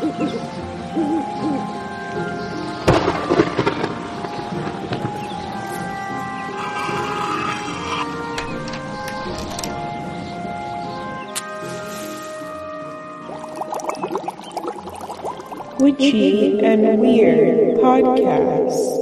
Witchy and Weird podcast.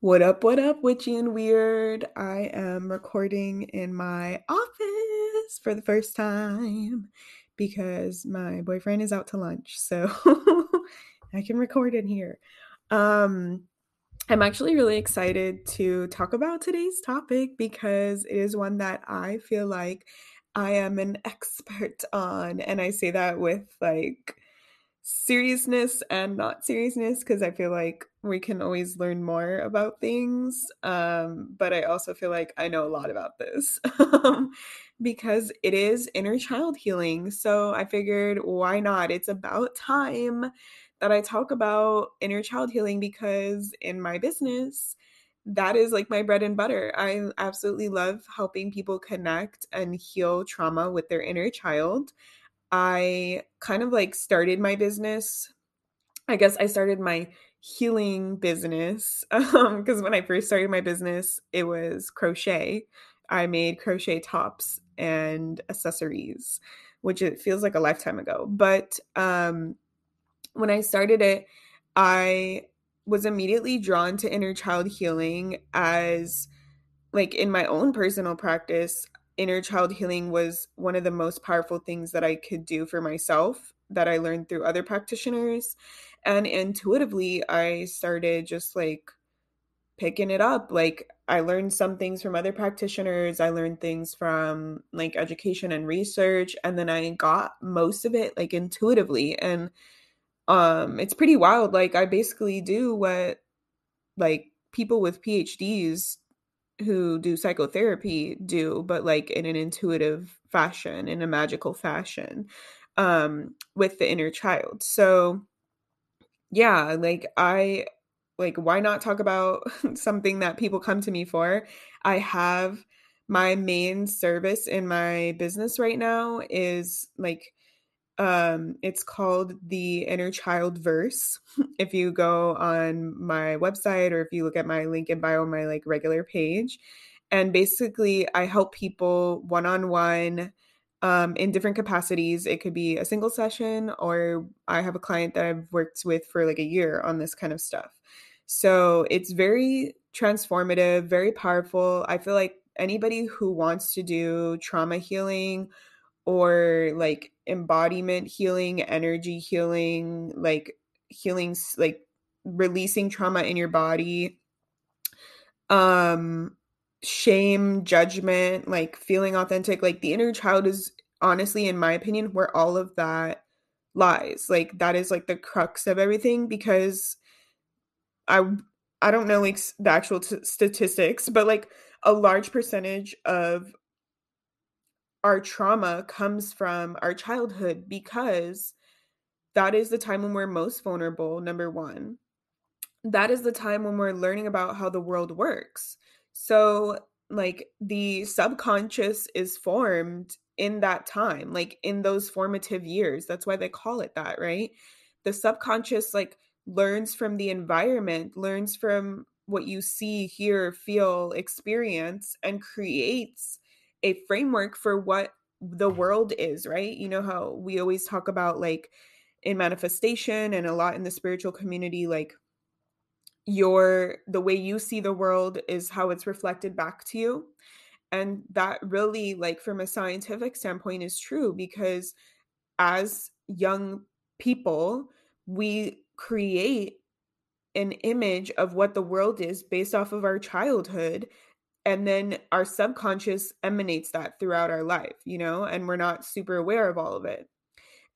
What up, what up, Witchy and Weird? I am recording in my office for the first time because my boyfriend is out to lunch. So I can record in here. Um, I'm actually really excited to talk about today's topic because it is one that I feel like I am an expert on. And I say that with like seriousness and not seriousness because I feel like we can always learn more about things. Um, but I also feel like I know a lot about this because it is inner child healing. So I figured, why not? It's about time that I talk about inner child healing because in my business, that is like my bread and butter. I absolutely love helping people connect and heal trauma with their inner child. I kind of like started my business. I guess I started my healing business because um, when I first started my business, it was crochet. I made crochet tops and accessories, which it feels like a lifetime ago. But um, when I started it, I was immediately drawn to inner child healing as like in my own personal practice inner child healing was one of the most powerful things that I could do for myself that I learned through other practitioners. And intuitively, I started just like picking it up. Like, I learned some things from other practitioners, I learned things from like education and research, and then I got most of it like intuitively. And um it's pretty wild. Like, I basically do what like people with PhDs who do psychotherapy do, but like in an intuitive fashion, in a magical fashion, um, with the inner child. So yeah, like I like why not talk about something that people come to me for? I have my main service in my business right now is like um, it's called the Inner Child Verse. if you go on my website or if you look at my link in bio, my like regular page, and basically I help people one on one in different capacities. It could be a single session, or I have a client that I've worked with for like a year on this kind of stuff. So it's very transformative, very powerful. I feel like anybody who wants to do trauma healing or like embodiment healing, energy healing, like healing like releasing trauma in your body. Um shame, judgment, like feeling authentic, like the inner child is honestly in my opinion where all of that lies. Like that is like the crux of everything because I I don't know like the actual t- statistics, but like a large percentage of our trauma comes from our childhood because that is the time when we're most vulnerable, number one. That is the time when we're learning about how the world works. So, like, the subconscious is formed in that time, like in those formative years. That's why they call it that, right? The subconscious, like, learns from the environment, learns from what you see, hear, feel, experience, and creates a framework for what the world is, right? You know how we always talk about like in manifestation and a lot in the spiritual community like your the way you see the world is how it's reflected back to you. And that really like from a scientific standpoint is true because as young people, we create an image of what the world is based off of our childhood and then our subconscious emanates that throughout our life you know and we're not super aware of all of it.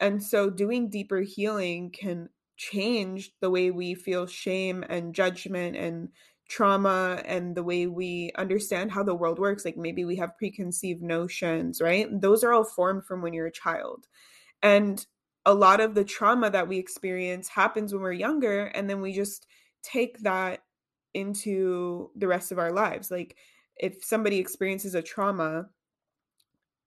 And so doing deeper healing can change the way we feel shame and judgment and trauma and the way we understand how the world works like maybe we have preconceived notions right? Those are all formed from when you're a child. And a lot of the trauma that we experience happens when we're younger and then we just take that into the rest of our lives like if somebody experiences a trauma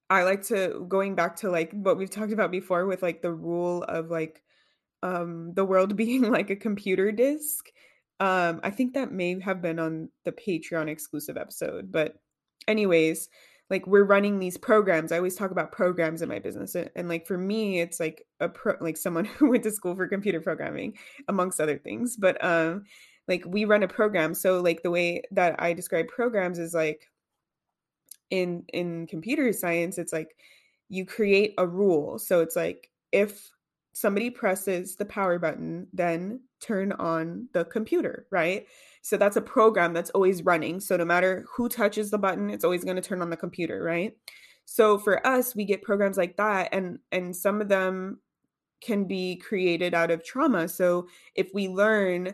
I like to going back to like what we've talked about before with like the rule of like um the world being like a computer disk. Um I think that may have been on the Patreon exclusive episode, but anyways, like we're running these programs. I always talk about programs in my business and, and like for me it's like a pro like someone who went to school for computer programming amongst other things, but um like we run a program. So like the way that I describe programs is like in in computer science it's like you create a rule. So it's like if somebody presses the power button, then turn on the computer, right? So that's a program that's always running. So no matter who touches the button, it's always going to turn on the computer, right? So for us, we get programs like that and and some of them can be created out of trauma. So if we learn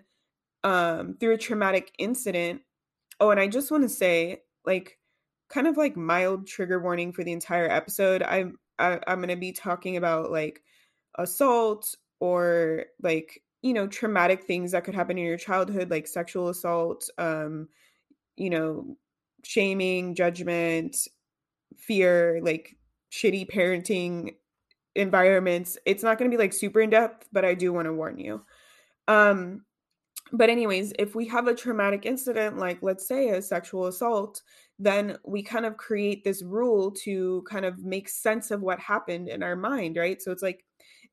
um through a traumatic incident, oh and I just want to say like kind of like mild trigger warning for the entire episode. I'm I, am to be talking about like assault or like you know traumatic things that could happen in your childhood like sexual assault um you know shaming judgment fear like shitty parenting environments it's not going to be like super in depth but i do want to warn you. Um but anyways if we have a traumatic incident like let's say a sexual assault then we kind of create this rule to kind of make sense of what happened in our mind right? So it's like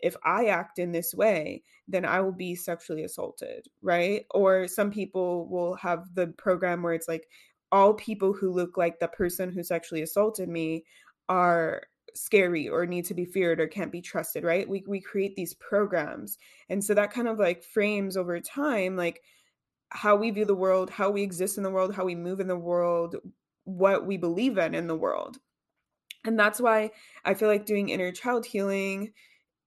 if I act in this way, then I will be sexually assaulted, right? Or some people will have the program where it's like all people who look like the person who sexually assaulted me are scary or need to be feared or can't be trusted, right? We we create these programs. And so that kind of like frames over time like how we view the world, how we exist in the world, how we move in the world, what we believe in in the world. And that's why I feel like doing inner child healing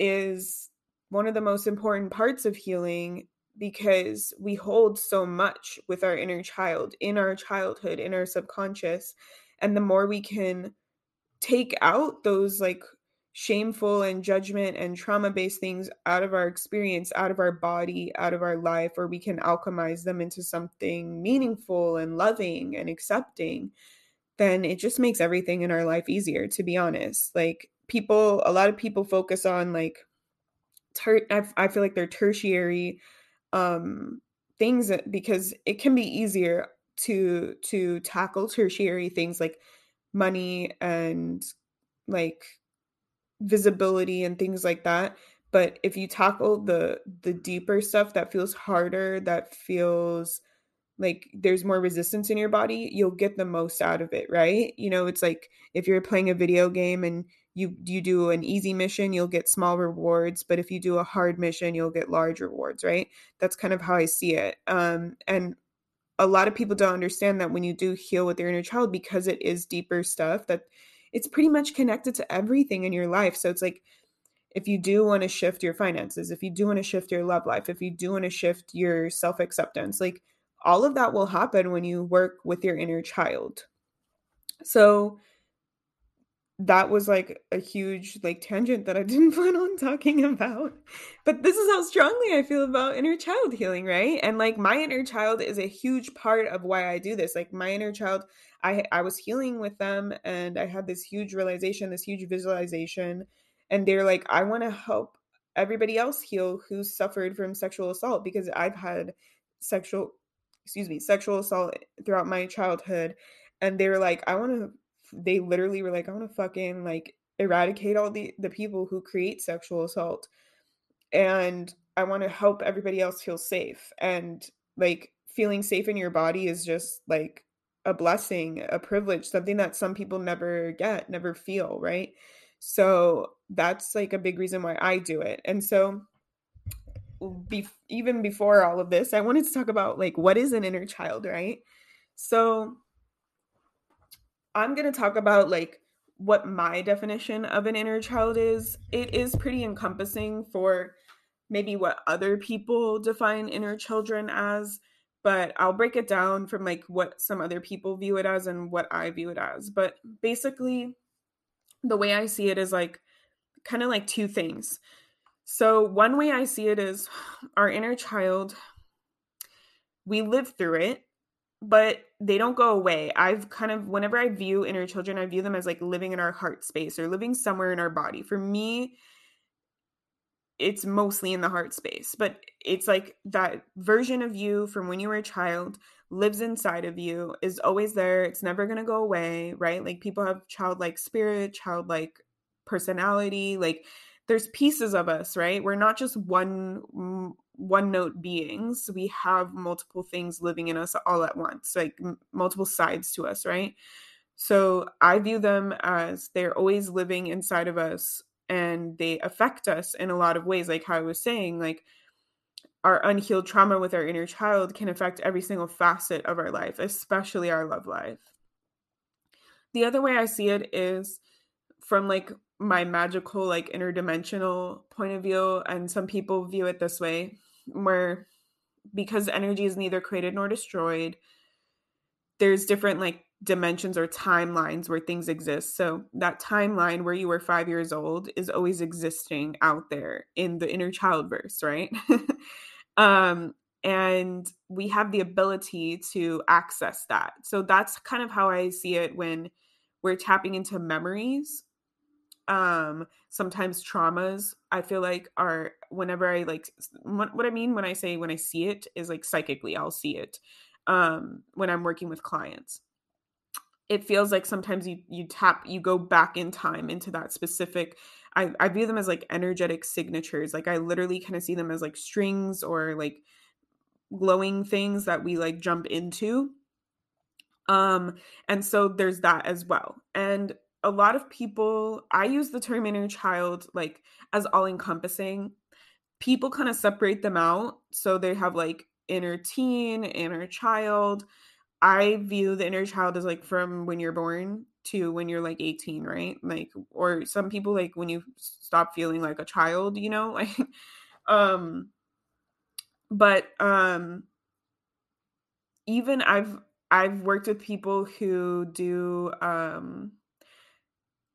is one of the most important parts of healing because we hold so much with our inner child, in our childhood, in our subconscious. And the more we can take out those like shameful and judgment and trauma based things out of our experience, out of our body, out of our life, or we can alchemize them into something meaningful and loving and accepting, then it just makes everything in our life easier, to be honest. Like, people a lot of people focus on like ter- I, I feel like they're tertiary um things because it can be easier to to tackle tertiary things like money and like visibility and things like that. But if you tackle the the deeper stuff that feels harder that feels like there's more resistance in your body you'll get the most out of it right? You know it's like if you're playing a video game and you you do an easy mission you'll get small rewards but if you do a hard mission you'll get large rewards right? That's kind of how i see it um and a lot of people don't understand that when you do heal with your inner child because it is deeper stuff that it's pretty much connected to everything in your life. So it's like if you do want to shift your finances if you do want to shift your love life if you do want to shift your self acceptance like all of that will happen when you work with your inner child. So that was like a huge like tangent that I didn't plan on talking about. But this is how strongly I feel about inner child healing, right? And like my inner child is a huge part of why I do this. Like my inner child, I I was healing with them and I had this huge realization, this huge visualization and they're like I want to help everybody else heal who suffered from sexual assault because I've had sexual excuse me, sexual assault throughout my childhood and they were like I want to they literally were like, I want to fucking like eradicate all the the people who create sexual assault, and I want to help everybody else feel safe. And like feeling safe in your body is just like a blessing, a privilege, something that some people never get, never feel, right? So that's like a big reason why I do it. And so be- even before all of this, I wanted to talk about like what is an inner child, right? So I'm going to talk about like what my definition of an inner child is. It is pretty encompassing for maybe what other people define inner children as, but I'll break it down from like what some other people view it as and what I view it as. But basically, the way I see it is like kind of like two things. So, one way I see it is our inner child, we live through it but they don't go away. I've kind of, whenever I view inner children, I view them as like living in our heart space or living somewhere in our body. For me, it's mostly in the heart space, but it's like that version of you from when you were a child lives inside of you, is always there. It's never going to go away, right? Like people have childlike spirit, childlike personality. Like there's pieces of us, right? We're not just one one note beings. We have multiple things living in us all at once, like m- multiple sides to us, right? So I view them as they're always living inside of us and they affect us in a lot of ways like how I was saying like our unhealed trauma with our inner child can affect every single facet of our life, especially our love life. The other way I see it is from like my magical like interdimensional point of view and some people view it this way where because energy is neither created nor destroyed there's different like dimensions or timelines where things exist. So that timeline where you were 5 years old is always existing out there in the inner child verse right? Um and we have the ability to access that. So that's kind of how i see it when we're tapping into memories um sometimes traumas i feel like are whenever i like what, what i mean when i say when i see it is like psychically i'll see it um when i'm working with clients. It feels like sometimes you you tap you go back in time into that specific i i view them as like energetic signatures like i literally kind of see them as like strings or like glowing things that we like jump into. Um and so there's that as well. And a lot of people i use the term inner child like as all encompassing people kind of separate them out so they have like inner teen inner child. I view the inner child as like from when you're born to when you're like 18 right? Like or some people like when you stop feeling like a child you know? Like um but um even i've i've worked with people who do um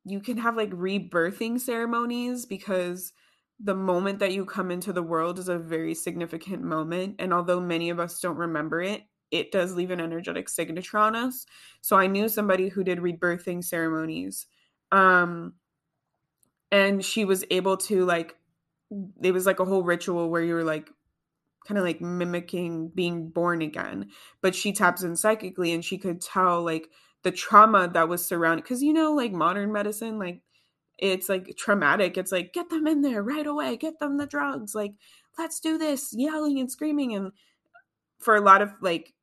you can have like rebirthing ceremonies because the moment that you come into the world is a very significant moment and although many of us don't remember it it does leave an energetic signature on us. So i knew somebody who did rebirthing ceremonies um and she was able to like it was like a whole ritual where you were like kind of like mimicking being born again but she taps in psychically and she could tell like the trauma that was surrounded because you know like modern medicine like it's like traumatic it's like get them in there right away get them the drugs like let's do this yelling and screaming and for a lot of like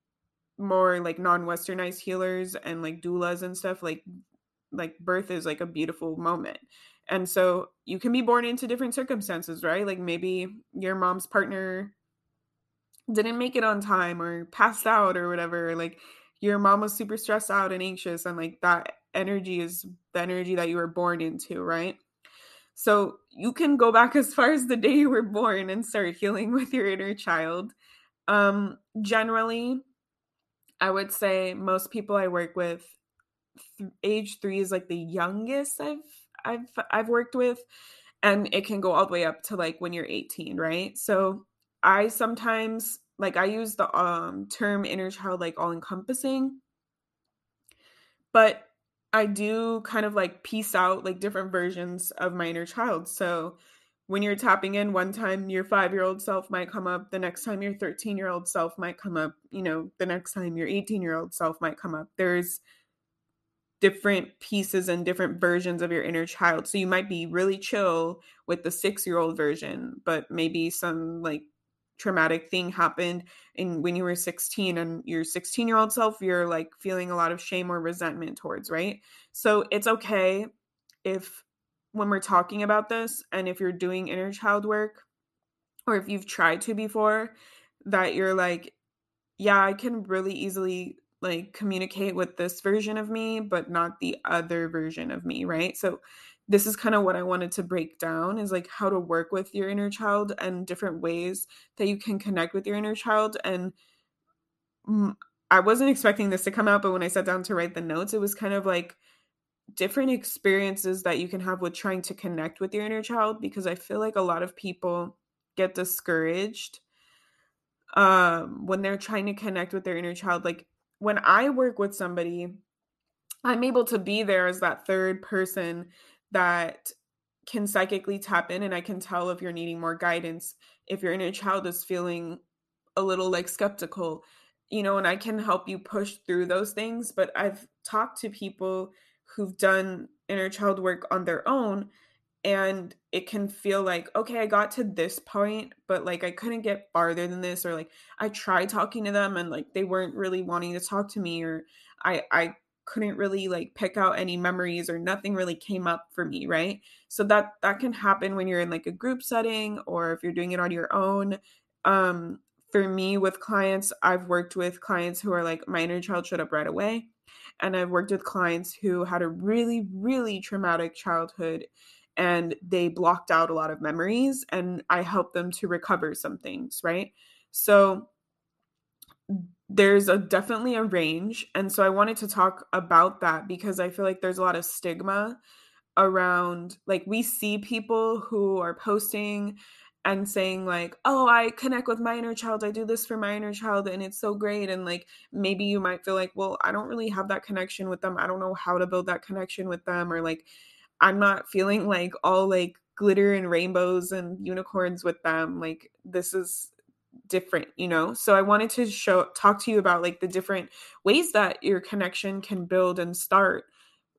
more like non-westernized healers and like doulas and stuff like like birth is like a beautiful moment. And so you can be born into different circumstances right? Like maybe your mom's partner didn't make it on time or passed out or whatever like your mom was super stressed out and anxious and like that energy is the energy that you were born into right? So you can go back as far as the day you were born and start healing with your inner child. Um generally i would say most people i work with th- age 3 is like the youngest i've i've i've worked with and it can go all the way up to like when you're 18 right? So i sometimes like I use the um term inner child like all encompassing. But I do kind of like piece out like different versions of my inner child. So when you're tapping in one time your 5-year-old self might come up, the next time your 13-year-old self might come up, you know, the next time your 18-year-old self might come up. There's different pieces and different versions of your inner child. So you might be really chill with the 6-year-old version, but maybe some like traumatic thing happened and when you were 16 and your 16 year old self you're like feeling a lot of shame or resentment towards right? So it's okay if when we're talking about this and if you're doing inner child work or if you've tried to before that you're like yeah i can really easily like communicate with this version of me but not the other version of me right? So this is kind of what I wanted to break down is like how to work with your inner child and different ways that you can connect with your inner child. And I wasn't expecting this to come out, but when I sat down to write the notes, it was kind of like different experiences that you can have with trying to connect with your inner child because I feel like a lot of people get discouraged um when they're trying to connect with their inner child like when I work with somebody, I'm able to be there as that third person that can psychically tap in and I can tell if you're needing more guidance, if your inner child is feeling a little like skeptical, you know, and I can help you push through those things. But I've talked to people who've done inner child work on their own and it can feel like okay i got to this point but like i couldn't get farther than this or like i tried talking to them and like they weren't really wanting to talk to me or i i couldn't really like pick out any memories or nothing really came up for me right so that that can happen when you're in like a group setting or if you're doing it on your own um for me with clients i've worked with clients who are like my inner child showed up right away and i've worked with clients who had a really really traumatic childhood and they blocked out a lot of memories and I helped them to recover some things, right? So there's a definitely a range and so I wanted to talk about that because I feel like there's a lot of stigma around like we see people who are posting and saying like oh i connect with my inner child i do this for my inner child and it's so great and like maybe you might feel like well i don't really have that connection with them i don't know how to build that connection with them or like I'm not feeling like all like glitter and rainbows and unicorns with them. Like this is different, you know? So I wanted to show talk to you about like the different ways that your connection can build and start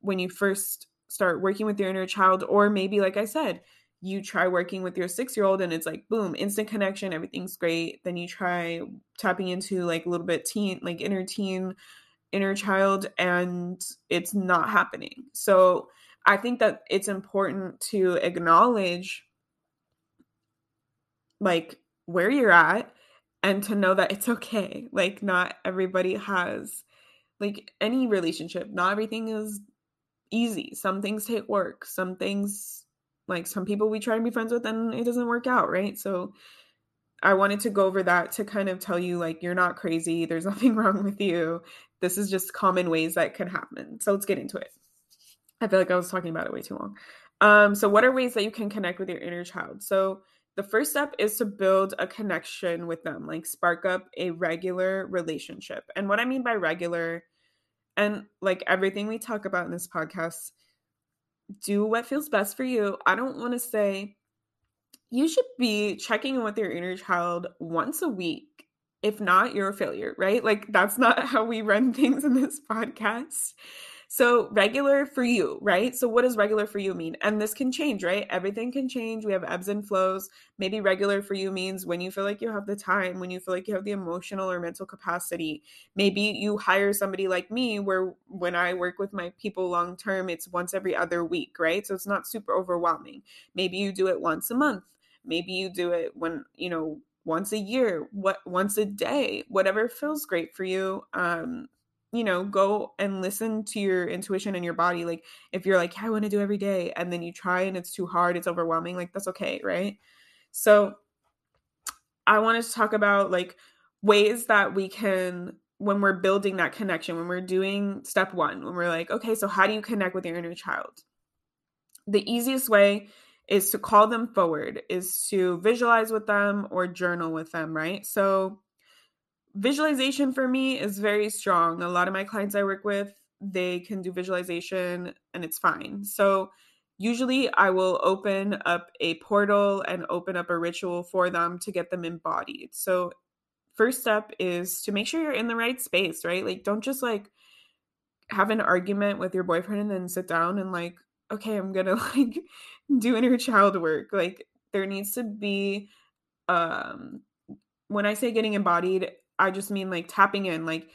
when you first start working with your inner child or maybe like I said, you try working with your 6-year-old and it's like boom, instant connection, everything's great. Then you try tapping into like a little bit teen like inner teen inner child and it's not happening. So I think that it's important to acknowledge like where you're at and to know that it's okay. Like not everybody has like any relationship, not everything is easy. Some things take work. Some things like some people we try to be friends with and it doesn't work out, right? So I wanted to go over that to kind of tell you like you're not crazy. There's nothing wrong with you. This is just common ways that can happen. So let's get into it. I feel like I was talking about it way too long. Um, so, what are ways that you can connect with your inner child? So, the first step is to build a connection with them, like spark up a regular relationship. And what I mean by regular, and like everything we talk about in this podcast, do what feels best for you. I don't want to say you should be checking in with your inner child once a week. If not, you're a failure, right? Like, that's not how we run things in this podcast. So, regular for you, right? So, what does regular for you mean? And this can change, right? Everything can change. We have ebbs and flows. Maybe regular for you means when you feel like you have the time, when you feel like you have the emotional or mental capacity. Maybe you hire somebody like me, where when I work with my people long term, it's once every other week, right? So, it's not super overwhelming. Maybe you do it once a month. Maybe you do it when, you know, once a year, what once a day, whatever feels great for you. Um, you know, go and listen to your intuition and your body. Like, if you're like, yeah, I want to do every day, and then you try and it's too hard, it's overwhelming, like, that's okay, right? So, I wanted to talk about like ways that we can, when we're building that connection, when we're doing step one, when we're like, okay, so how do you connect with your inner child? The easiest way is to call them forward, is to visualize with them or journal with them, right? So, visualization for me is very strong. A lot of my clients I work with, they can do visualization and it's fine. So usually I will open up a portal and open up a ritual for them to get them embodied. So first step is to make sure you're in the right space, right? Like don't just like have an argument with your boyfriend and then sit down and like okay, I'm going to like do inner child work. Like there needs to be um when I say getting embodied, I just mean like tapping in, like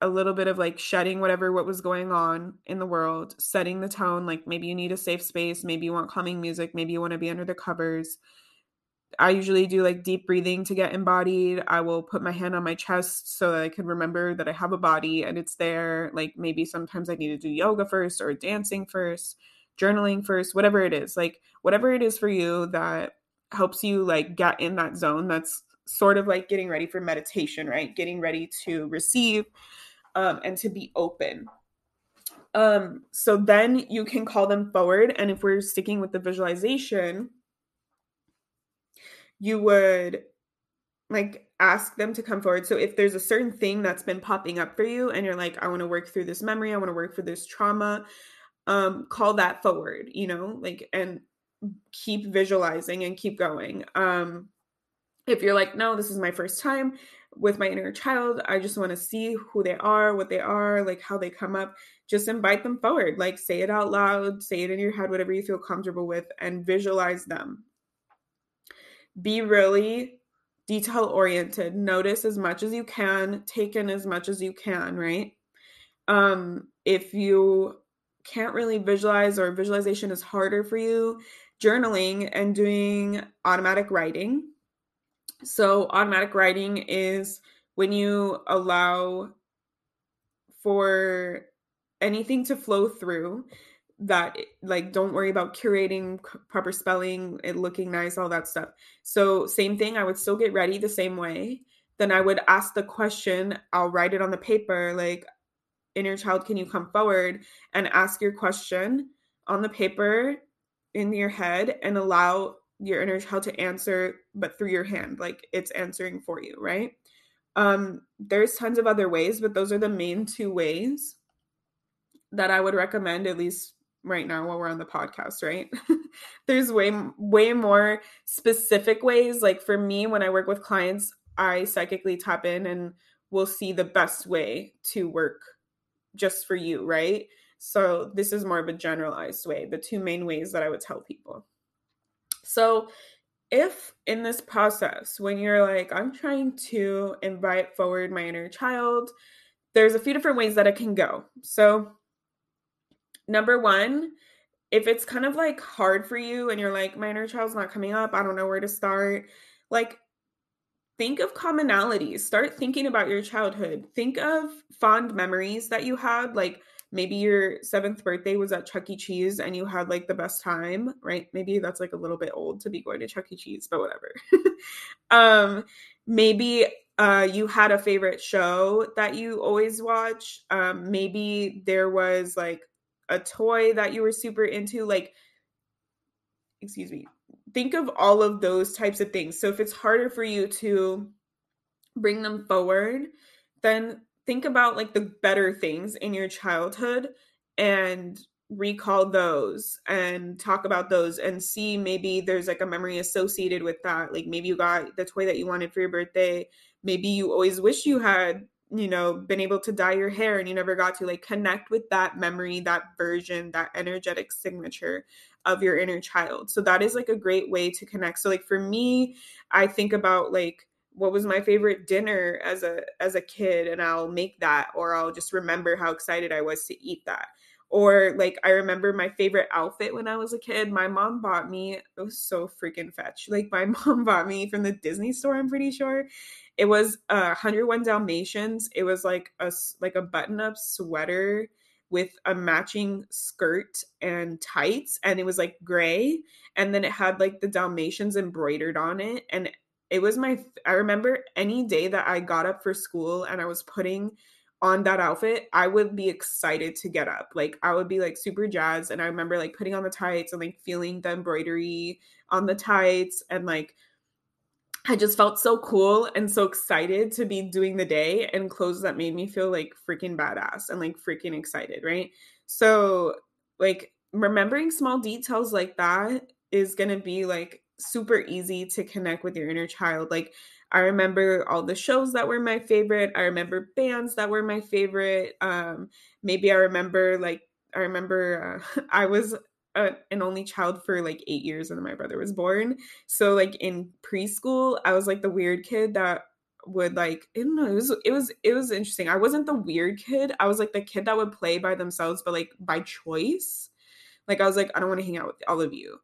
a little bit of like shedding whatever what was going on in the world, setting the tone. Like maybe you need a safe space, maybe you want calming music, maybe you want to be under the covers. I usually do like deep breathing to get embodied. I will put my hand on my chest so that I can remember that I have a body and it's there. Like maybe sometimes I need to do yoga first or dancing first, journaling first, whatever it is. Like whatever it is for you that helps you like get in that zone that's sort of like getting ready for meditation, right? Getting ready to receive um, and to be open. Um, so then you can call them forward. And if we're sticking with the visualization, you would like ask them to come forward. So if there's a certain thing that's been popping up for you and you're like, I want to work through this memory, I want to work for this trauma, um, call that forward, you know, like and keep visualizing and keep going. Um, if you're like, no, this is my first time with my inner child, I just want to see who they are, what they are, like how they come up, just invite them forward. Like say it out loud, say it in your head, whatever you feel comfortable with, and visualize them. Be really detail oriented notice as much as you can take in as much as you can right um if you can't really visualize or visualization is harder for you journaling and doing automatic writing so automatic writing is when you allow for anything to flow through that eh, like don't worry about curating proper spelling it looking nice all that stuff. So same thing i would still get ready the same way. Then i would ask the question i'll write it on the paper like inner child can you come forward and ask your question on the paper in your head and allow your inner child to answer but through your hand like it's answering for you right um there's tons of other ways but those are the main two ways that i would recommend at least right now while we're on the podcast, right? There's way way more specific ways. Like for me, when I work with clients, I psychically tap in and we'll see the best way to work just for you, right? So this is more of a generalized way, the two main ways that I would tell people. So if in this process, when you're like, I'm trying to invite forward my inner child, there's a few different ways that it can go. So number one, if it's kind of like hard for you and you're like, my inner child's not coming up, I don't know where to start, like think of commonalities. Start thinking about your childhood. Think of fond memories that you had. Like maybe your seventh birthday was at Chuck E. Cheese and you had like the best time, right? Maybe that's like a little bit old to be going to Chuck E. Cheese, but whatever. um, maybe uh, you had a favorite show that you always watch. Um, maybe there was like a toy that you were super into like excuse me think of all of those types of things so if it's harder for you to bring them forward then think about like the better things in your childhood and recall those and talk about those and see maybe there's like a memory associated with that. Like maybe you got the toy that you wanted for your birthday. Maybe you always wish you had you know been able to dye your hair and you never got to like connect with that memory that version that energetic signature of your inner child. So that is like a great way to connect. So like for me i think about like what was my favorite dinner as a as a kid and i'll make that or i'll just remember how excited i was to eat that or like I remember my favorite outfit when I was a kid. My mom bought me. It was so freaking fetch. Like my mom bought me from the Disney store. I'm pretty sure. It was uh 101 Dalmatians. It was like a like a button up sweater with a matching skirt and tights, and it was like gray. And then it had like the Dalmatians embroidered on it, and it was my. I remember any day that I got up for school and I was putting on that outfit, I would be excited to get up. Like I would be like super jazzed. And I remember like putting on the tights and like feeling the embroidery on the tights and like I just felt so cool and so excited to be doing the day and clothes that made me feel like freaking badass and like freaking excited, right? So like remembering small details like that is going to be like super easy to connect with your inner child. Like I remember all the shows that were my favorite. I remember bands that were my favorite. Um, maybe I remember like I remember uh, I was a, an only child for like eight years, and then my brother was born. So like in preschool, I was like the weird kid that would like I don't know it was it was it was interesting. I wasn't the weird kid. I was like the kid that would play by themselves, but like by choice. Like I was like I don't want to hang out with all of you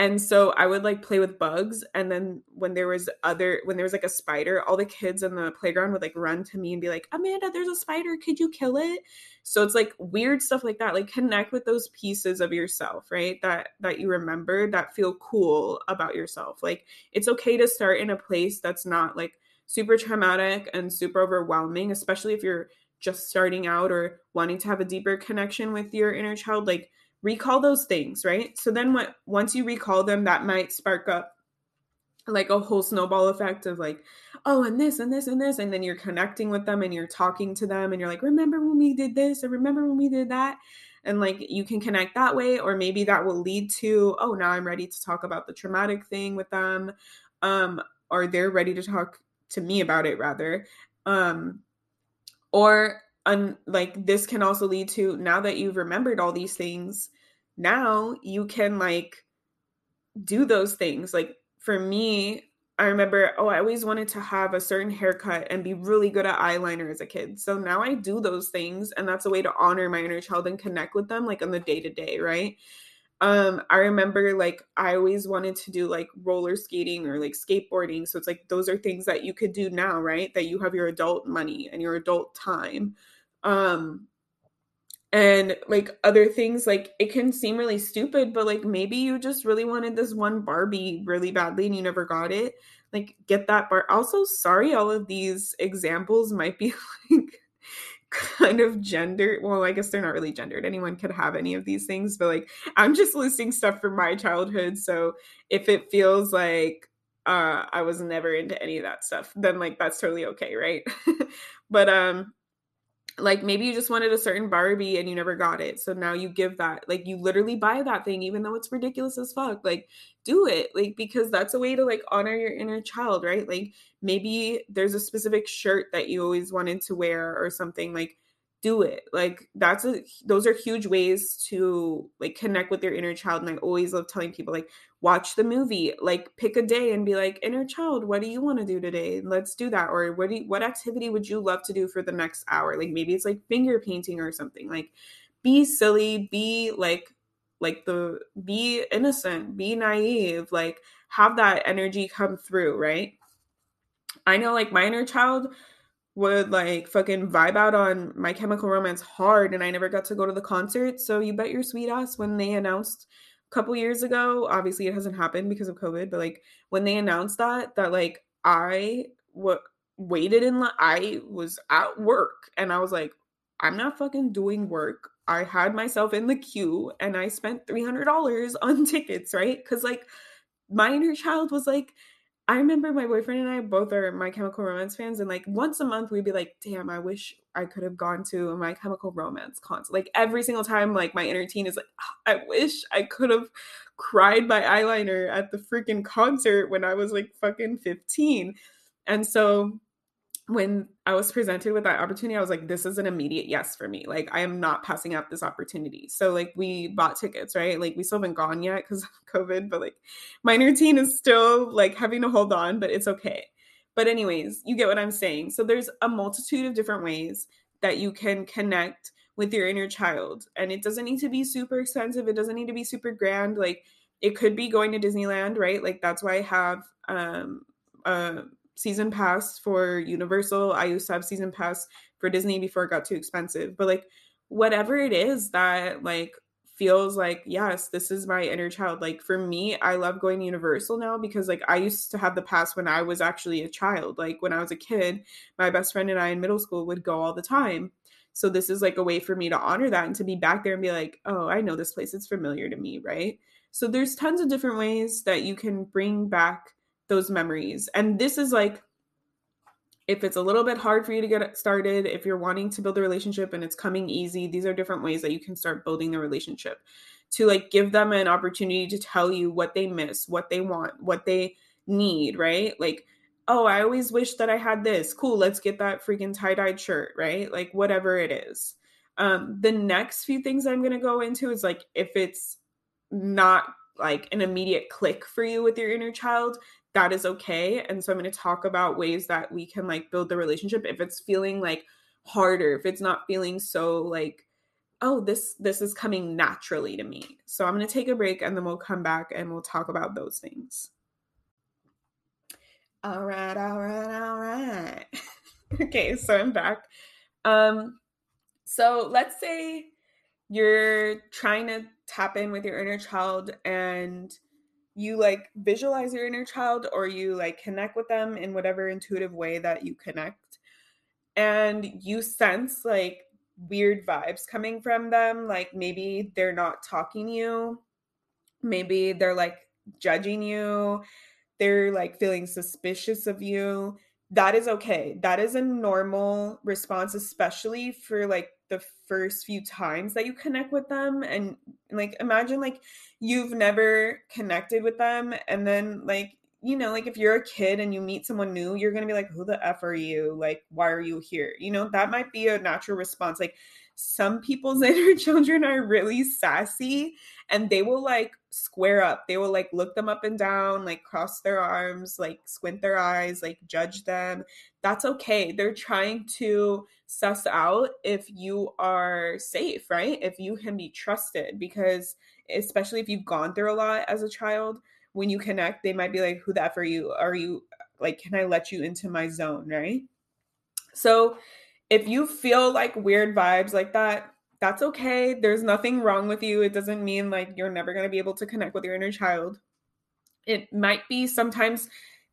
and so i would like play with bugs and then when there was other when there was like a spider all the kids in the playground would like run to me and be like amanda there's a spider could you kill it? So it's like weird stuff like that like connect with those pieces of yourself right that that you remember that feel cool about yourself like it's okay to start in a place that's not like super traumatic and super overwhelming especially if you're just starting out or wanting to have a deeper connection with your inner child like recall those things, right? So then what once you recall them, that might spark up like a whole snowball effect of like, oh, and this and this and this. And then you're connecting with them and you're talking to them and you're like, remember when we did this or remember when we did that? And like you can connect that way, or maybe that will lead to, oh, now I'm ready to talk about the traumatic thing with them. Um, or they're ready to talk to me about it rather. Um, or un- like this can also lead to now that you've remembered all these things, now you can like do those things. Like for me, I remember, oh, I always wanted to have a certain haircut and be really good at eyeliner as a kid. So now I do those things, and that's a way to honor my inner child and connect with them, like on the day to day, right? Um, I remember like I always wanted to do like roller skating or like skateboarding. So it's like those are things that you could do now, right? That you have your adult money and your adult time. Um, and like other things like it can seem really stupid but like maybe you just really wanted this one barbie really badly and you never got it. Like get that bar also sorry all of these examples might be like kind of gendered well i guess they're not really gendered. Anyone could have any of these things but like i'm just listing stuff from my childhood so if it feels like uh i was never into any of that stuff then like that's totally okay right? But um like maybe you just wanted a certain Barbie and you never got it. So now you give that, like you literally buy that thing, even though it's ridiculous as fuck. Like do it, like because that's a way to like honor your inner child, right? Like maybe there's a specific shirt that you always wanted to wear or something. Like do it like that's a those are huge ways to like connect with your inner child and i always love telling people like watch the movie like pick a day and be like inner child what do you want to do today let's do that or what do you, what activity would you love to do for the next hour like maybe it's like finger painting or something like be silly be like like the be innocent be naive like have that energy come through right i know like my inner child would like fucking vibe out on My Chemical Romance hard, and I never got to go to the concert. So you bet your sweet ass when they announced couple years ago. Obviously, it hasn't happened because of COVID, but like when they announced that, that like I what waited in line, I was at work, and I was like, I'm not fucking doing work. I had myself in the queue, and I spent three hundred dollars on tickets, right? Because like my inner child was like I remember my boyfriend and I both are My Chemical Romance fans, and like once a month we'd be like, "Damn, I wish I could have gone to a My Chemical Romance concert." Like every single time, like my inner teen is like, ah, "I wish I could have cried my eyeliner at the freaking concert when I was like fucking 15." And so when I was presented with that opportunity, I was like, this is an immediate yes for me. Like, I am not passing up this opportunity. So, like, we bought tickets, right? Like, we still haven't gone yet because of COVID, but like, my routine is still like having to hold on, but it's okay. But, anyways, you get what I'm saying. So, there's a multitude of different ways that you can connect with your inner child. And it doesn't need to be super expensive, it doesn't need to be super grand. Like, it could be going to Disneyland, right? Like, that's why I have, um, uh, season pass for Universal. I used to have season pass for Disney before it got too expensive. But like whatever it is that like feels like yes this is my inner child. Like for me i love going universal now because like i used to have the pass when i was actually a child. Like when i was a kid my best friend and i in middle school would go all the time. So this is like a way for me to honor that and to be back there and be like oh i know this place. It's familiar to me right? So there's tons of different ways that you can bring back those memories. And this is like, if it's a little bit hard for you to get started, if you're wanting to build a relationship and it's coming easy, these are different ways that you can start building the relationship to like give them an opportunity to tell you what they miss, what they want, what they need, right? Like, oh, I always wish that I had this. Cool, let's get that freaking tie-dyed shirt, right? Like whatever it is. Um, the next few things I'm gonna go into is like if it's not like an immediate click for you with your inner child, that is okay. And so I'm going to talk about ways that we can like build the relationship if it's feeling like harder, if it's not feeling so like oh this this is coming naturally to me. So I'm going to take a break and then we'll come back and we'll talk about those things. All right, all right, all right. okay, so I'm back. Um so let's say you're trying to tap in with your inner child and you like visualize your inner child or you like connect with them in whatever intuitive way that you connect and you sense like weird vibes coming from them like maybe they're not talking you maybe they're like judging you they're like feeling suspicious of you, that is okay. That is a normal response, especially for like the first few times that you connect with them. And like, imagine like you've never connected with them, and then like, you know, like if you're a kid and you meet someone new, you're gonna be like, who the F are you? Like, why are you here? You know, that might be a natural response. Like, some people's inner children are really sassy and they will like square up. They will like look them up and down, like cross their arms, like squint their eyes, like judge them. That's okay. They're trying to suss out if you are safe, right? If you can be trusted because especially if you've gone through a lot as a child, when you connect, they might be like, Who that for you? Are you like, can I let you into my zone? Right. So if you feel like weird vibes like that, that's okay. There's nothing wrong with you. It doesn't mean like you're never going to be able to connect with your inner child. It might be sometimes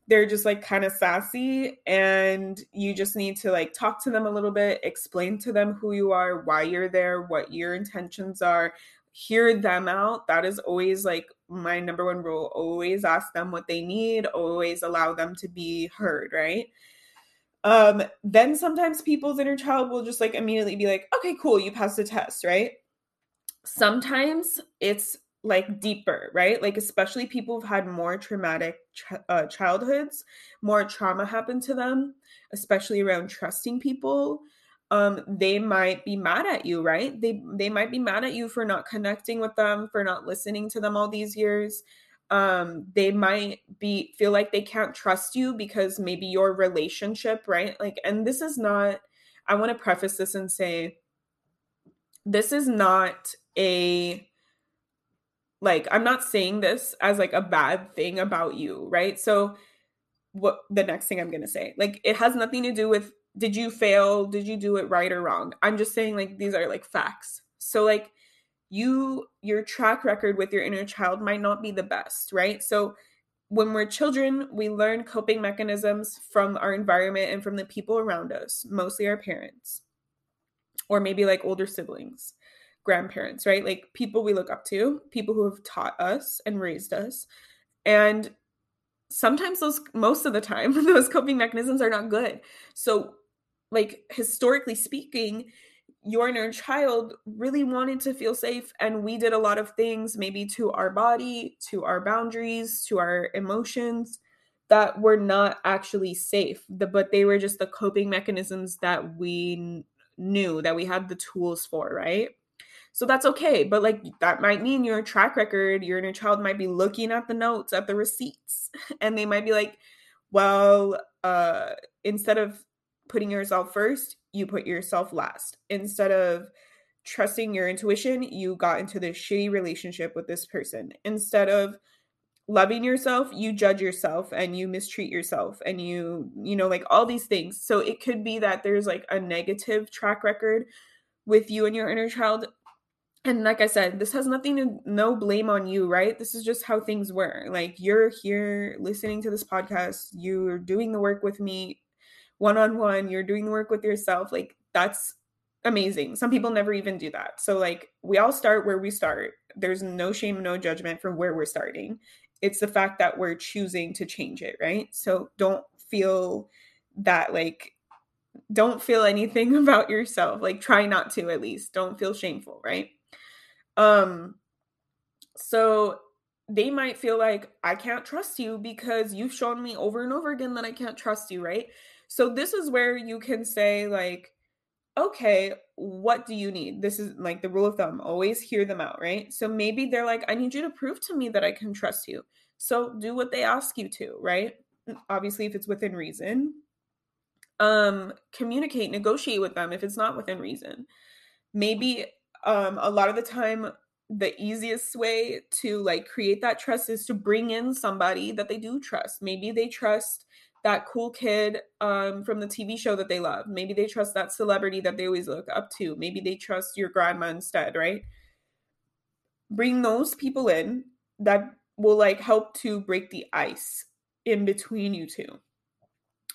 they're just like kind of sassy and you just need to like talk to them a little bit, explain to them who you are, why you're there, what your intentions are, hear them out. That is always like my number one rule. Always ask them what they need, always allow them to be heard, right? Um, then sometimes people's inner child will just like immediately be like, okay, cool, you passed the test, right? Sometimes it's like deeper, right? Like, especially people who've had more traumatic ch- uh, childhoods, more trauma happened to them, especially around trusting people. Um, they might be mad at you, right? They they might be mad at you for not connecting with them, for not listening to them all these years um they might be feel like they can't trust you because maybe your relationship right? Like and this is not i want to preface this and say this is not a like i'm not saying this as like a bad thing about you right? So what the next thing i'm going to say like it has nothing to do with did you fail did you do it right or wrong? I'm just saying like these are like facts. So like you your track record with your inner child might not be the best, right? So when we're children, we learn coping mechanisms from our environment and from the people around us, mostly our parents, or maybe like older siblings, grandparents, right? Like people we look up to, people who have taught us and raised us. And sometimes those, most of the time, those coping mechanisms are not good. So, like, historically speaking, your inner child really wanted to feel safe and we did a lot of things maybe to our body to our boundaries to our emotions that were not actually safe the, but they were just the coping mechanisms that we knew that we had the tools for right? So that's okay but like that might mean your track record your inner child might be looking at the notes at the receipts and they might be like well uh instead of putting yourself first, you put yourself last. Instead of trusting your intuition, you got into this shitty relationship with this person. Instead of loving yourself, you judge yourself and you mistreat yourself and you, you know, like all these things. So it could be that there's like a negative track record with you and your inner child. And like I said, this has nothing to no blame on you, right? This is just how things were. Like you're here listening to this podcast, you're doing the work with me one on one, you're doing the work with yourself. Like that's amazing. Some people never even do that. So like we all start where we start. There's no shame, no judgment from where we're starting. It's the fact that we're choosing to change it, right? So don't feel that like don't feel anything about yourself. Like try not to at least. Don't feel shameful, right? Um so they might feel like I can't trust you because you've shown me over and over again that I can't trust you, right? So this is where you can say like okay, what do you need? This is like the rule of thumb, always hear them out, right? So maybe they're like I need you to prove to me that I can trust you. So do what they ask you to, right? Obviously if it's within reason. Um communicate, negotiate with them if it's not within reason. Maybe um a lot of the time the easiest way to like create that trust is to bring in somebody that they do trust. Maybe they trust that cool kid um, from the TV show that they love. Maybe they trust that celebrity that they always look up to. Maybe they trust your grandma instead, right? Bring those people in that will like help to break the ice in between you two.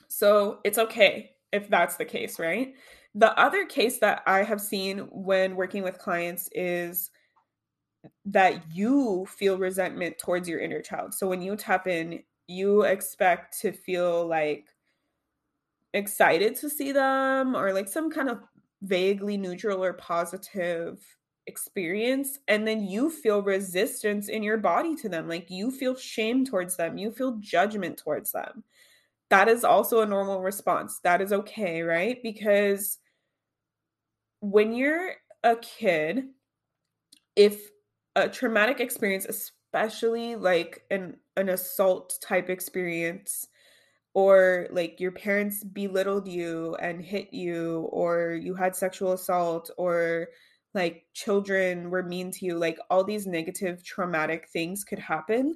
So it's okay if that's the case, right? The other case that I have seen when working with clients is that you feel resentment towards your inner child. So when you tap in you expect to feel like excited to see them or like some kind of vaguely neutral or positive experience and then you feel resistance in your body to them like you feel shame towards them you feel judgment towards them. That is also a normal response that is okay right? Because when you're a kid if a traumatic experience especially like an an assault type experience or like your parents belittled you and hit you or you had sexual assault or like children were mean to you like all these negative traumatic things could happen.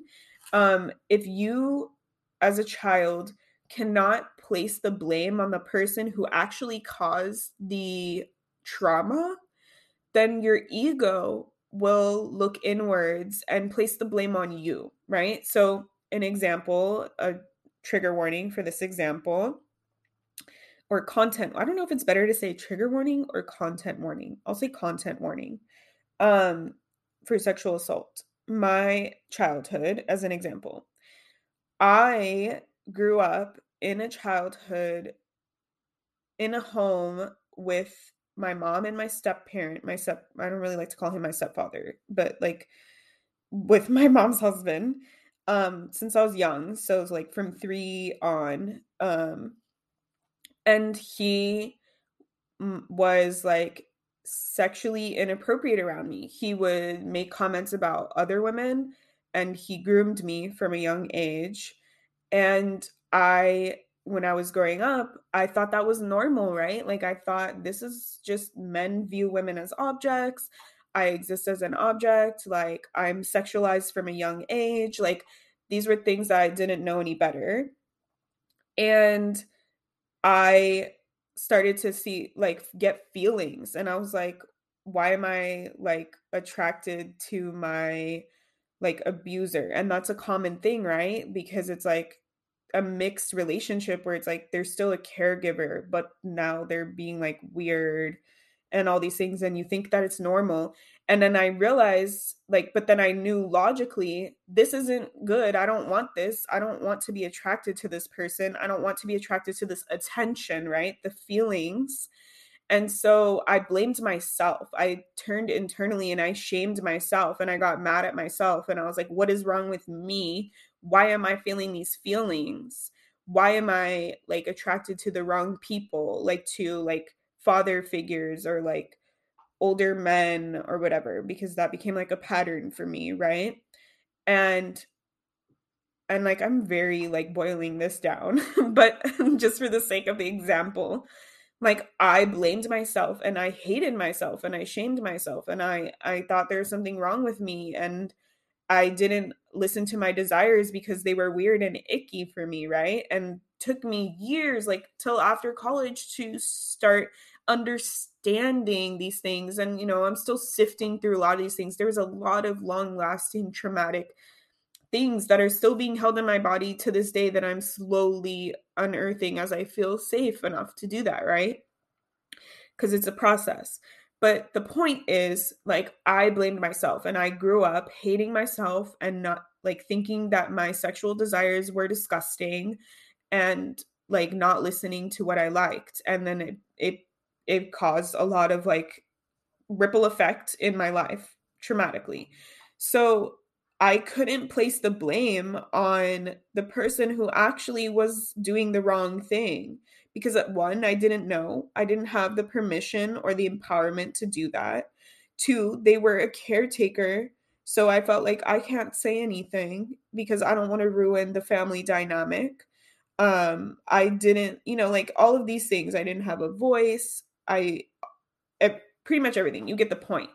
Um if you as a child cannot place the blame on the person who actually caused the trauma then your ego will look inwards and place the blame on you right so an example a trigger warning for this example or content. I don't know if it's better to say trigger warning or content warning. I'll say content warning. Um for sexual assault. My childhood as an example. I grew up in a childhood in a home with my mom and my step parent, my step I don't really like to call him my stepfather, but like with my mom's husband um since I was young, so it was like from 3 on um and he was like sexually inappropriate around me. He would make comments about other women and he groomed me from a young age. And I, when I was growing up, I thought that was normal, right? Like, I thought this is just men view women as objects. I exist as an object. Like, I'm sexualized from a young age. Like, these were things that I didn't know any better. And I started to see like get feelings and I was like why am I like attracted to my like abuser and that's a common thing right because it's like a mixed relationship where it's like they're still a caregiver but now they're being like weird and all these things and you think that it's normal and then i realized like but then i knew logically this isn't good i don't want this i don't want to be attracted to this person i don't want to be attracted to this attention right the feelings and so i blamed myself i turned internally and i shamed myself and i got mad at myself and i was like what is wrong with me why am i feeling these feelings? Why am i like attracted to the wrong people like to like father figures or like older men or whatever? Because that became like a pattern for me right? And and like i'm very like boiling this down but just for the sake of the example like i blamed myself and i hated myself and i shamed myself and i i thought there's something wrong with me and i didn't listen to my desires because they were weird and icky for me right? And took me years like till after college to start understanding these things and you know i'm still sifting through a lot of these things. There was a lot of long lasting traumatic things that are still being held in my body to this day that i'm slowly unearthing as i feel safe enough to do that right? Because it's a process but the point is like i blamed myself and i grew up hating myself and not like thinking that my sexual desires were disgusting and like not listening to what i liked and then it it it caused a lot of like ripple effect in my life traumatically. So I couldn't place the blame on the person who actually was doing the wrong thing because at one I didn't know, I didn't have the permission or the empowerment to do that. Two, they were a caretaker, so I felt like I can't say anything because I don't want to ruin the family dynamic. Um I didn't, you know, like all of these things. I didn't have a voice. I pretty much everything. You get the point.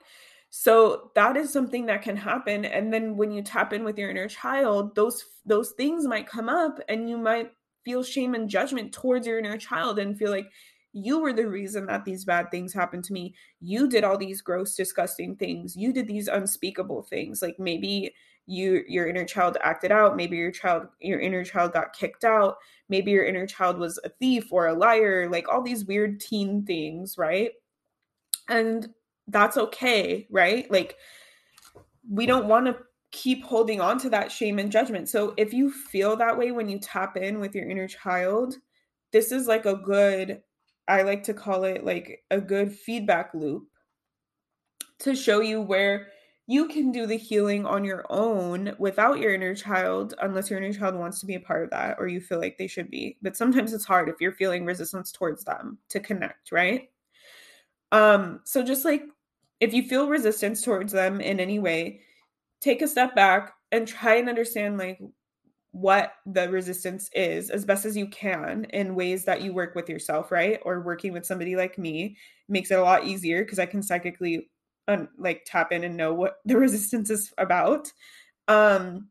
So that is something that can happen and then when you tap in with your inner child, those those things might come up and you might feel shame and judgment towards your inner child and feel like you were the reason that these bad things happened to me. You did all these gross disgusting things. You did these unspeakable things. Like maybe you your inner child acted out maybe your child your inner child got kicked out maybe your inner child was a thief or a liar like all these weird teen things right and that's okay right like we don't want to keep holding on to that shame and judgment. So if you feel that way when you tap in with your inner child, this is like a good, I like to call it like a good feedback loop to show you where you can do the healing on your own without your inner child, unless your inner child wants to be a part of that or you feel like they should be. But sometimes it's hard if you're feeling resistance towards them to connect, right? Um, so just like if you feel resistance towards them in any way, take a step back and try and understand like what the resistance is as best as you can in ways that you work with yourself, right? Or working with somebody like me makes it a lot easier because I can psychically um, like tap in and know what the resistance is about. Um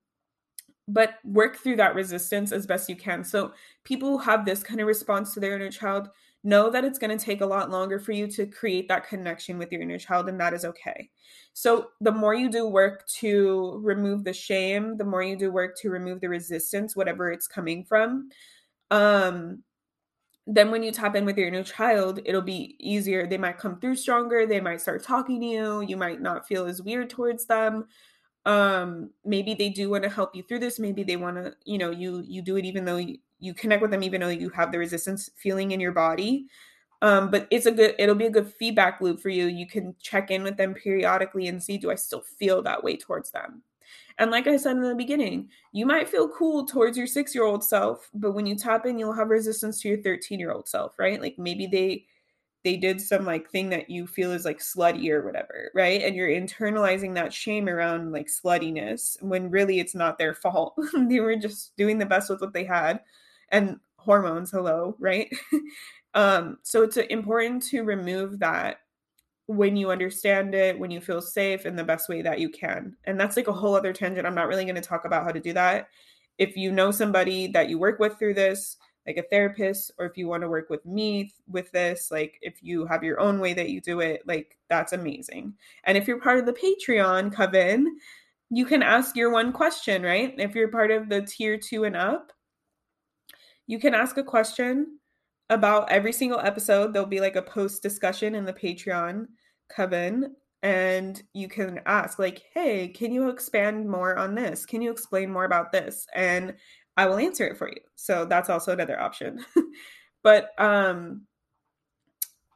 but work through that resistance as best you can. So people who have this kind of response to their inner child know that it's going to take a lot longer for you to create that connection with your inner child, and that is okay. So, the more you do work to remove the shame, the more you do work to remove the resistance, whatever it's coming from, um, then when you tap in with your inner child, it'll be easier. They might come through stronger. They might start talking to you. You might not feel as weird towards them um maybe they do want to help you through this maybe they want to you know you you do it even though you, you connect with them even though you have the resistance feeling in your body um but it's a good it'll be a good feedback loop for you you can check in with them periodically and see do i still feel that way towards them and like i said in the beginning you might feel cool towards your 6 year old self but when you tap in you'll have resistance to your 13 year old self right like maybe they they did some like thing that you feel is like slutty or whatever, right? And you're internalizing that shame around like sluttiness when really it's not their fault. they were just doing the best with what they had and hormones, hello, right? um so it's important to remove that when you understand it, when you feel safe in the best way that you can. And that's like a whole other tangent. I'm not really going to talk about how to do that. If you know somebody that you work with through this, like a therapist or if you want to work with me with this like if you have your own way that you do it like that's amazing and if you're part of the patreon coven you can ask your one question right if you're part of the tier two and up you can ask a question about every single episode there'll be like a post discussion in the patreon coven and you can ask like hey can you expand more on this can you explain more about this and I will answer it for you. So that's also another option. but um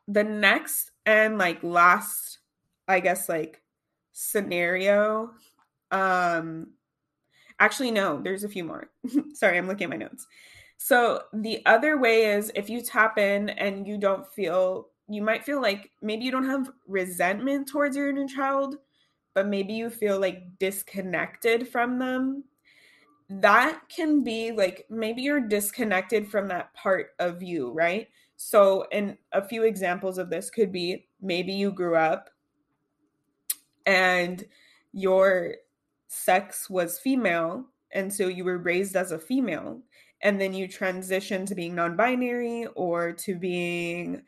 the next and like last I guess like scenario um actually no, there's a few more. Sorry, I'm looking at my notes. So the other way is if you tap in and you don't feel you might feel like maybe you don't have resentment towards your inner child, but maybe you feel like disconnected from them that can be like maybe you're disconnected from that part of you, right? So, and a few examples of this could be maybe you grew up and your sex was female, and so you were raised as a female, and then you transition to being non binary or to being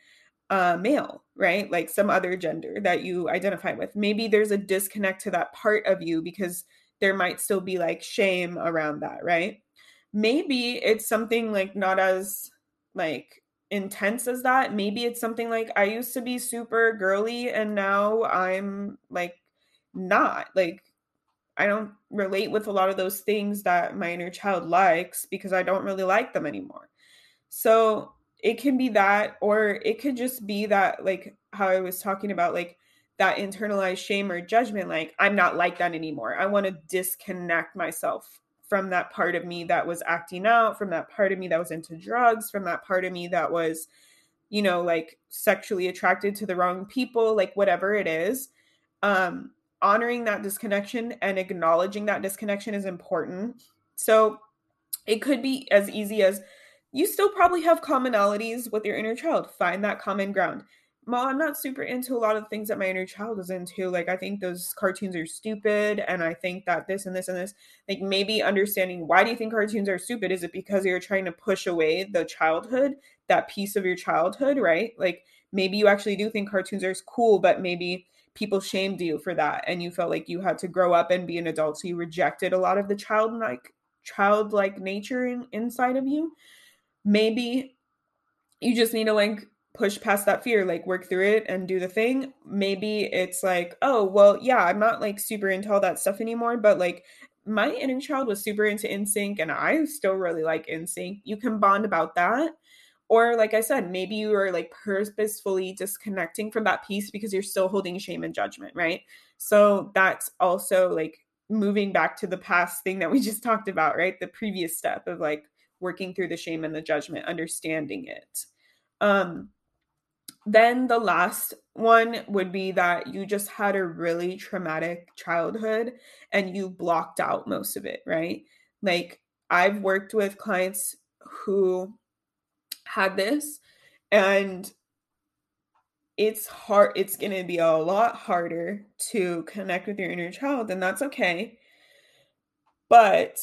uh, male, right? Like some other gender that you identify with. Maybe there's a disconnect to that part of you because there might still be like shame around that, right? Maybe it's something like not as like intense as that. Maybe it's something like I used to be super girly and now I'm like not. Like I don't relate with a lot of those things that my inner child likes because I don't really like them anymore. So it can be that, or it could just be that, like how I was talking about, like that internalized shame or judgment like i'm not like that anymore i want to disconnect myself from that part of me that was acting out from that part of me that was into drugs from that part of me that was you know like sexually attracted to the wrong people like whatever it is um honoring that disconnection and acknowledging that disconnection is important so it could be as easy as you still probably have commonalities with your inner child find that common ground well, I'm not super into a lot of things that my inner child is into. Like, I think those cartoons are stupid, and I think that this and this and this, like, maybe understanding why do you think cartoons are stupid? Is it because you're trying to push away the childhood, that piece of your childhood, right? Like, maybe you actually do think cartoons are cool, but maybe people shamed you for that, and you felt like you had to grow up and be an adult, so you rejected a lot of the childlike, childlike nature in, inside of you. Maybe you just need to like push past that fear, like work through it and do the thing. Maybe it's like, oh, well, yeah, I'm not like super into all that stuff anymore, but like my inner child was super into NSYNC and I still really like NSYNC. You can bond about that. Or like I said, maybe you are like purposefully disconnecting from that piece because you're still holding shame and judgment, right? So that's also like moving back to the past thing that we just talked about, right? The previous step of like working through the shame and the judgment, understanding it. Um then the last one would be that you just had a really traumatic childhood and you blocked out most of it, right? Like I've worked with clients who had this and it's hard it's going to be a lot harder to connect with your inner child and that's okay. But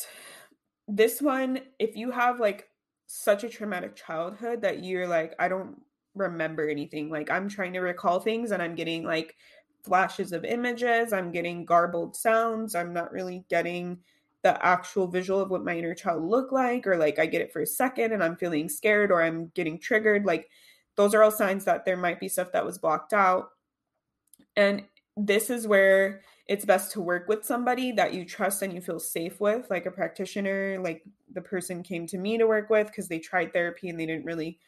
this one if you have like such a traumatic childhood that you're like I don't remember anything. Like I'm trying to recall things and I'm getting like flashes of images, I'm getting garbled sounds, I'm not really getting the actual visual of what my inner child looked like or like I get it for a second and I'm feeling scared or I'm getting triggered like those are all signs that there might be stuff that was blocked out. And this is where it's best to work with somebody that you trust and you feel safe with, like a practitioner, like the person came to me to work with because they tried therapy and they didn't really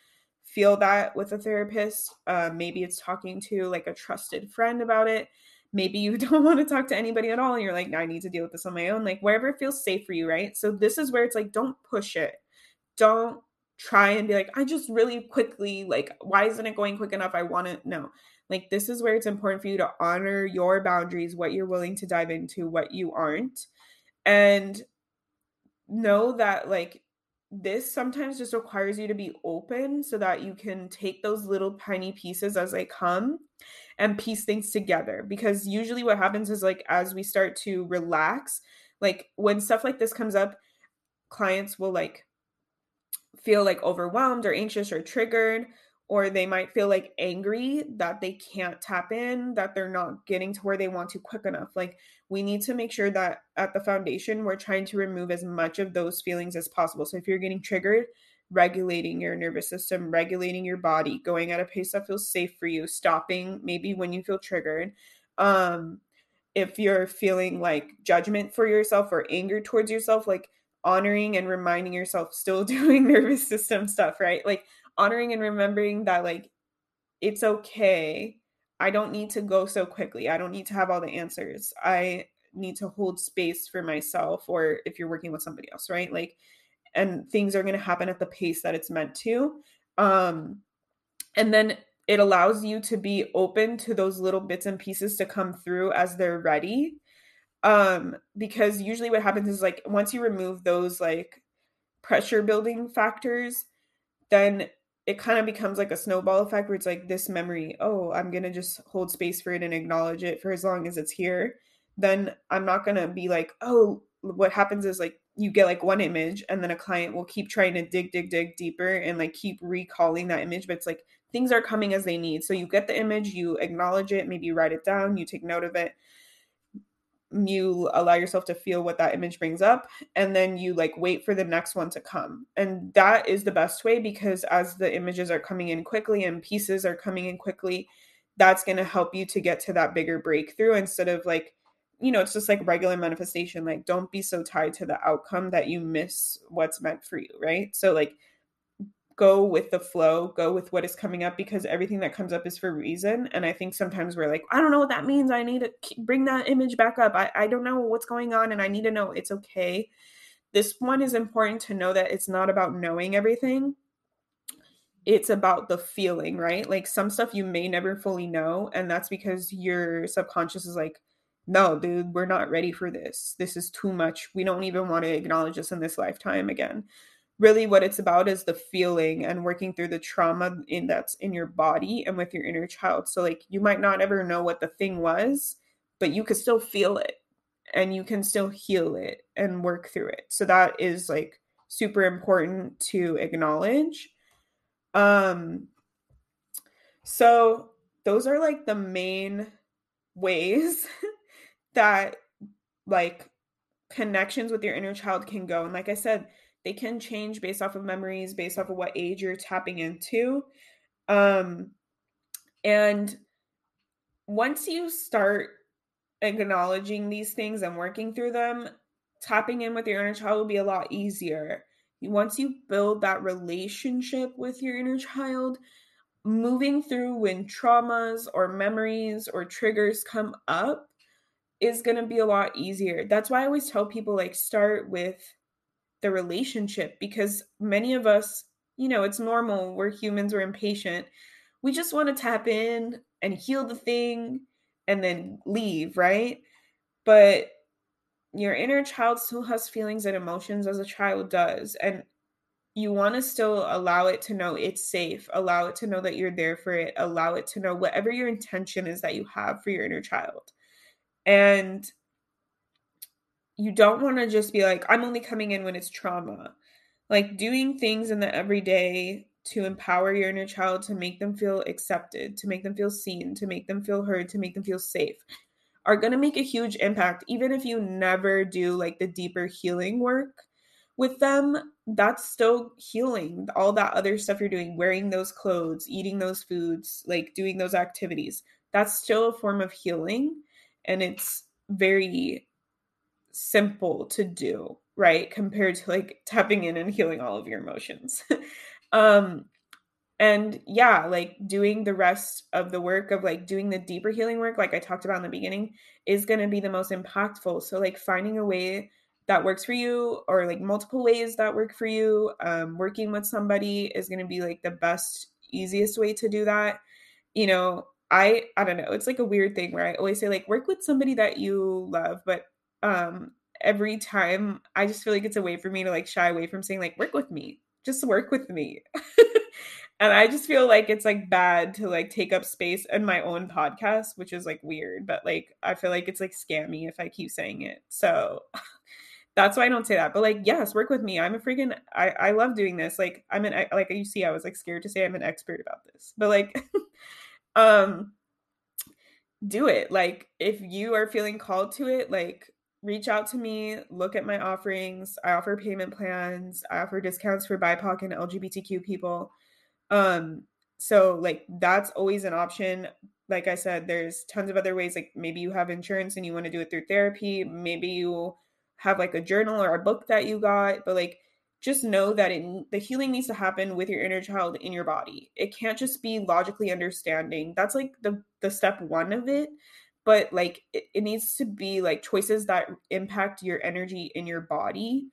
feel that with a therapist. Uh, maybe it's talking to like a trusted friend about it. Maybe you don't want to talk to anybody at all and you're like, no, I need to deal with this on my own. Like, wherever it feels safe for you, right? So, this is where it's like, don't push it. Don't try and be like, I just really quickly, like, why isn't it going quick enough? I want to. No. Like, this is where it's important for you to honor your boundaries, what you're willing to dive into, what you aren't. And know that, like, this sometimes just requires you to be open so that you can take those little tiny pieces as they come and piece things together because usually what happens is like as we start to relax like when stuff like this comes up clients will like feel like overwhelmed or anxious or triggered or they might feel like angry that they can't tap in, that they're not getting to where they want to quick enough. Like, we need to make sure that at the foundation, we're trying to remove as much of those feelings as possible. So, if you're getting triggered, regulating your nervous system, regulating your body, going at a pace that feels safe for you, stopping maybe when you feel triggered. Um, if you're feeling like judgment for yourself or anger towards yourself, like honoring and reminding yourself still doing nervous system stuff, right? Like honoring and remembering that like it's okay. I don't need to go so quickly. I don't need to have all the answers. I need to hold space for myself or if you're working with somebody else, right? Like and things are going to happen at the pace that it's meant to. Um and then it allows you to be open to those little bits and pieces to come through as they're ready. Um because usually what happens is like once you remove those like pressure building factors, then it kind of becomes like a snowball effect where it's like this memory, oh, I'm going to just hold space for it and acknowledge it for as long as it's here. Then I'm not going to be like, oh, what happens is like you get like one image and then a client will keep trying to dig, dig, dig deeper and like keep recalling that image. But it's like things are coming as they need. So you get the image, you acknowledge it, maybe you write it down, you take note of it you allow yourself to feel what that image brings up and then you like wait for the next one to come and that is the best way because as the images are coming in quickly and pieces are coming in quickly that's going to help you to get to that bigger breakthrough instead of like you know it's just like regular manifestation like don't be so tied to the outcome that you miss what's meant for you right so like go with the flow, go with what is coming up because everything that comes up is for a reason. And I think sometimes we're like, I don't know what that means. I need to bring that image back up. I, I don't know what's going on and I need to know it's okay. This one is important to know that it's not about knowing everything. It's about the feeling, right? Like some stuff you may never fully know. And that's because your subconscious is like, no, dude, we're not ready for this. This is too much. We don't even want to acknowledge this in this lifetime again really what it's about is the feeling and working through the trauma in that's in your body and with your inner child so like you might not ever know what the thing was but you could still feel it and you can still heal it and work through it so that is like super important to acknowledge um so those are like the main ways that like connections with your inner child can go and like i said they can change based off of memories, based off of what age you're tapping into. Um, and once you start acknowledging these things and working through them, tapping in with your inner child will be a lot easier. Once you build that relationship with your inner child, moving through when traumas or memories or triggers come up is going to be a lot easier. That's why I always tell people like start with the relationship because many of us, you know, it's normal. We're humans, we're impatient. We just want to tap in and heal the thing and then leave, right? But your inner child still has feelings and emotions as a child does. And you want to still allow it to know it's safe, allow it to know that you're there for it, allow it to know whatever your intention is that you have for your inner child. And you don't want to just be like, I'm only coming in when it's trauma. Like doing things in the everyday to empower your inner child to make them feel accepted, to make them feel seen, to make them feel heard, to make them feel safe are going to make a huge impact. Even if you never do like the deeper healing work with them that's still healing. All that other stuff you're doing wearing those clothes eating those foods like doing those activities that's still a form of healing and it's very simple to do right compared to like tapping in and healing all of your emotions. Um and yeah like doing the rest of the work of like doing the deeper healing work like i talked about in the beginning is going to be the most impactful. So like finding a way that works for you or like multiple ways that work for you um, working with somebody is going to be like the best easiest way to do that. You know i i don't know it's like a weird thing where i always say like work with somebody that you love but um every time i just feel like it's a way for me to like shy away from saying like work with me just work with me and i just feel like it's like bad to like take up space in my own podcast which is like weird but like i feel like it's like scammy if i keep saying it so that's why I don't say that. But like, yes, work with me. I'm a freaking I I love doing this. Like I'm an like you see, I was like scared to say I'm an expert about this. But like um do it. Like if you are feeling called to it, like reach out to me, look at my offerings. I offer payment plans, I offer discounts for BIPOC and LGBTQ people. Um so like that's always an option. Like I said, there's tons of other ways like maybe you have insurance and you want to do it through therapy, maybe you have like a journal or a book that you got, but like just know that it, the healing needs to happen with your inner child in your body. It can't just be logically understanding. That's like the the step 1 of it, but like it, it needs to be like choices that impact your energy in your body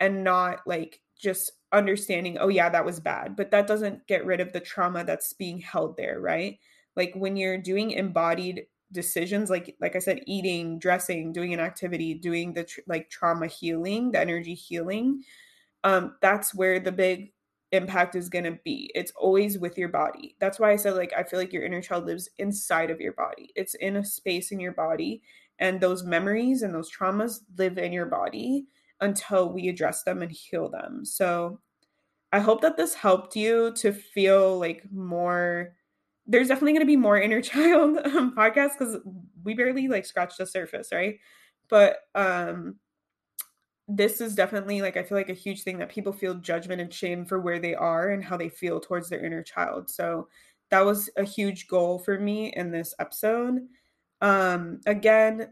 and not like just understanding, oh yeah, that was bad, but that doesn't get rid of the trauma that's being held there, right? Like when you're doing embodied decisions like like i said eating dressing doing an activity doing the tr- like trauma healing the energy healing um that's where the big impact is going to be. It's always with your body. That's why i said like i feel like your inner child lives inside of your body. It's in a space in your body and those memories and those traumas live in your body until we address them and heal them. So i hope that this helped you to feel like more there's definitely going to be more inner child um, podcasts because we barely like scratched the surface, right? But um, this is definitely like I feel like a huge thing that people feel judgment and shame for where they are and how they feel towards their inner child. So that was a huge goal for me in this episode. Um, again,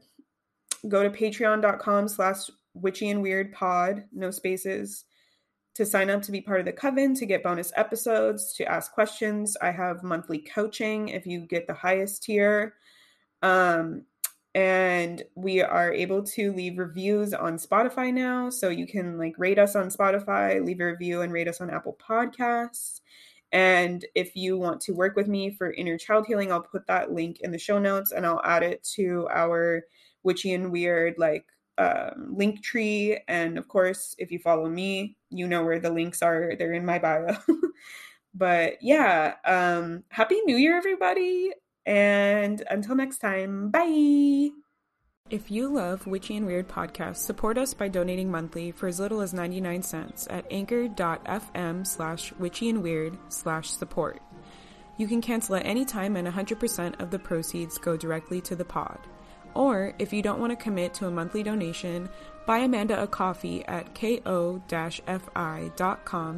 go to patreon.com slash witchy and weird pod, no spaces to sign up to be part of the coven, to get bonus episodes, to ask questions. I have monthly coaching if you get the highest tier. Um, and we are able to leave reviews on Spotify now. So you can like rate us on Spotify, leave a review, and rate us on Apple Podcasts. And if you want to work with me for inner child healing, I'll put that link in the show notes and I'll add it to our witchy and weird like um, link tree. And of course, if you follow me, you know where the links are. They're in my bio. but yeah, um, happy new year, everybody. And until next time, bye. If you love Witchy and Weird podcasts, support us by donating monthly for as little as 99 cents at anchor.fm slash witchy and weird slash support. You can cancel at any time and 100% of the proceeds go directly to the pod. Or if you don't want to commit to a monthly donation, buy Amanda a coffee at ko-fi.com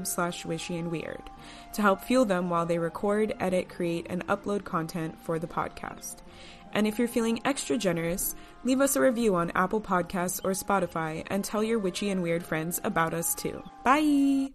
slash witchy and weird to help fuel them while they record, edit, create, and upload content for the podcast. And if you're feeling extra generous, leave us a review on Apple Podcasts or Spotify and tell your witchy and weird friends about us too. Bye!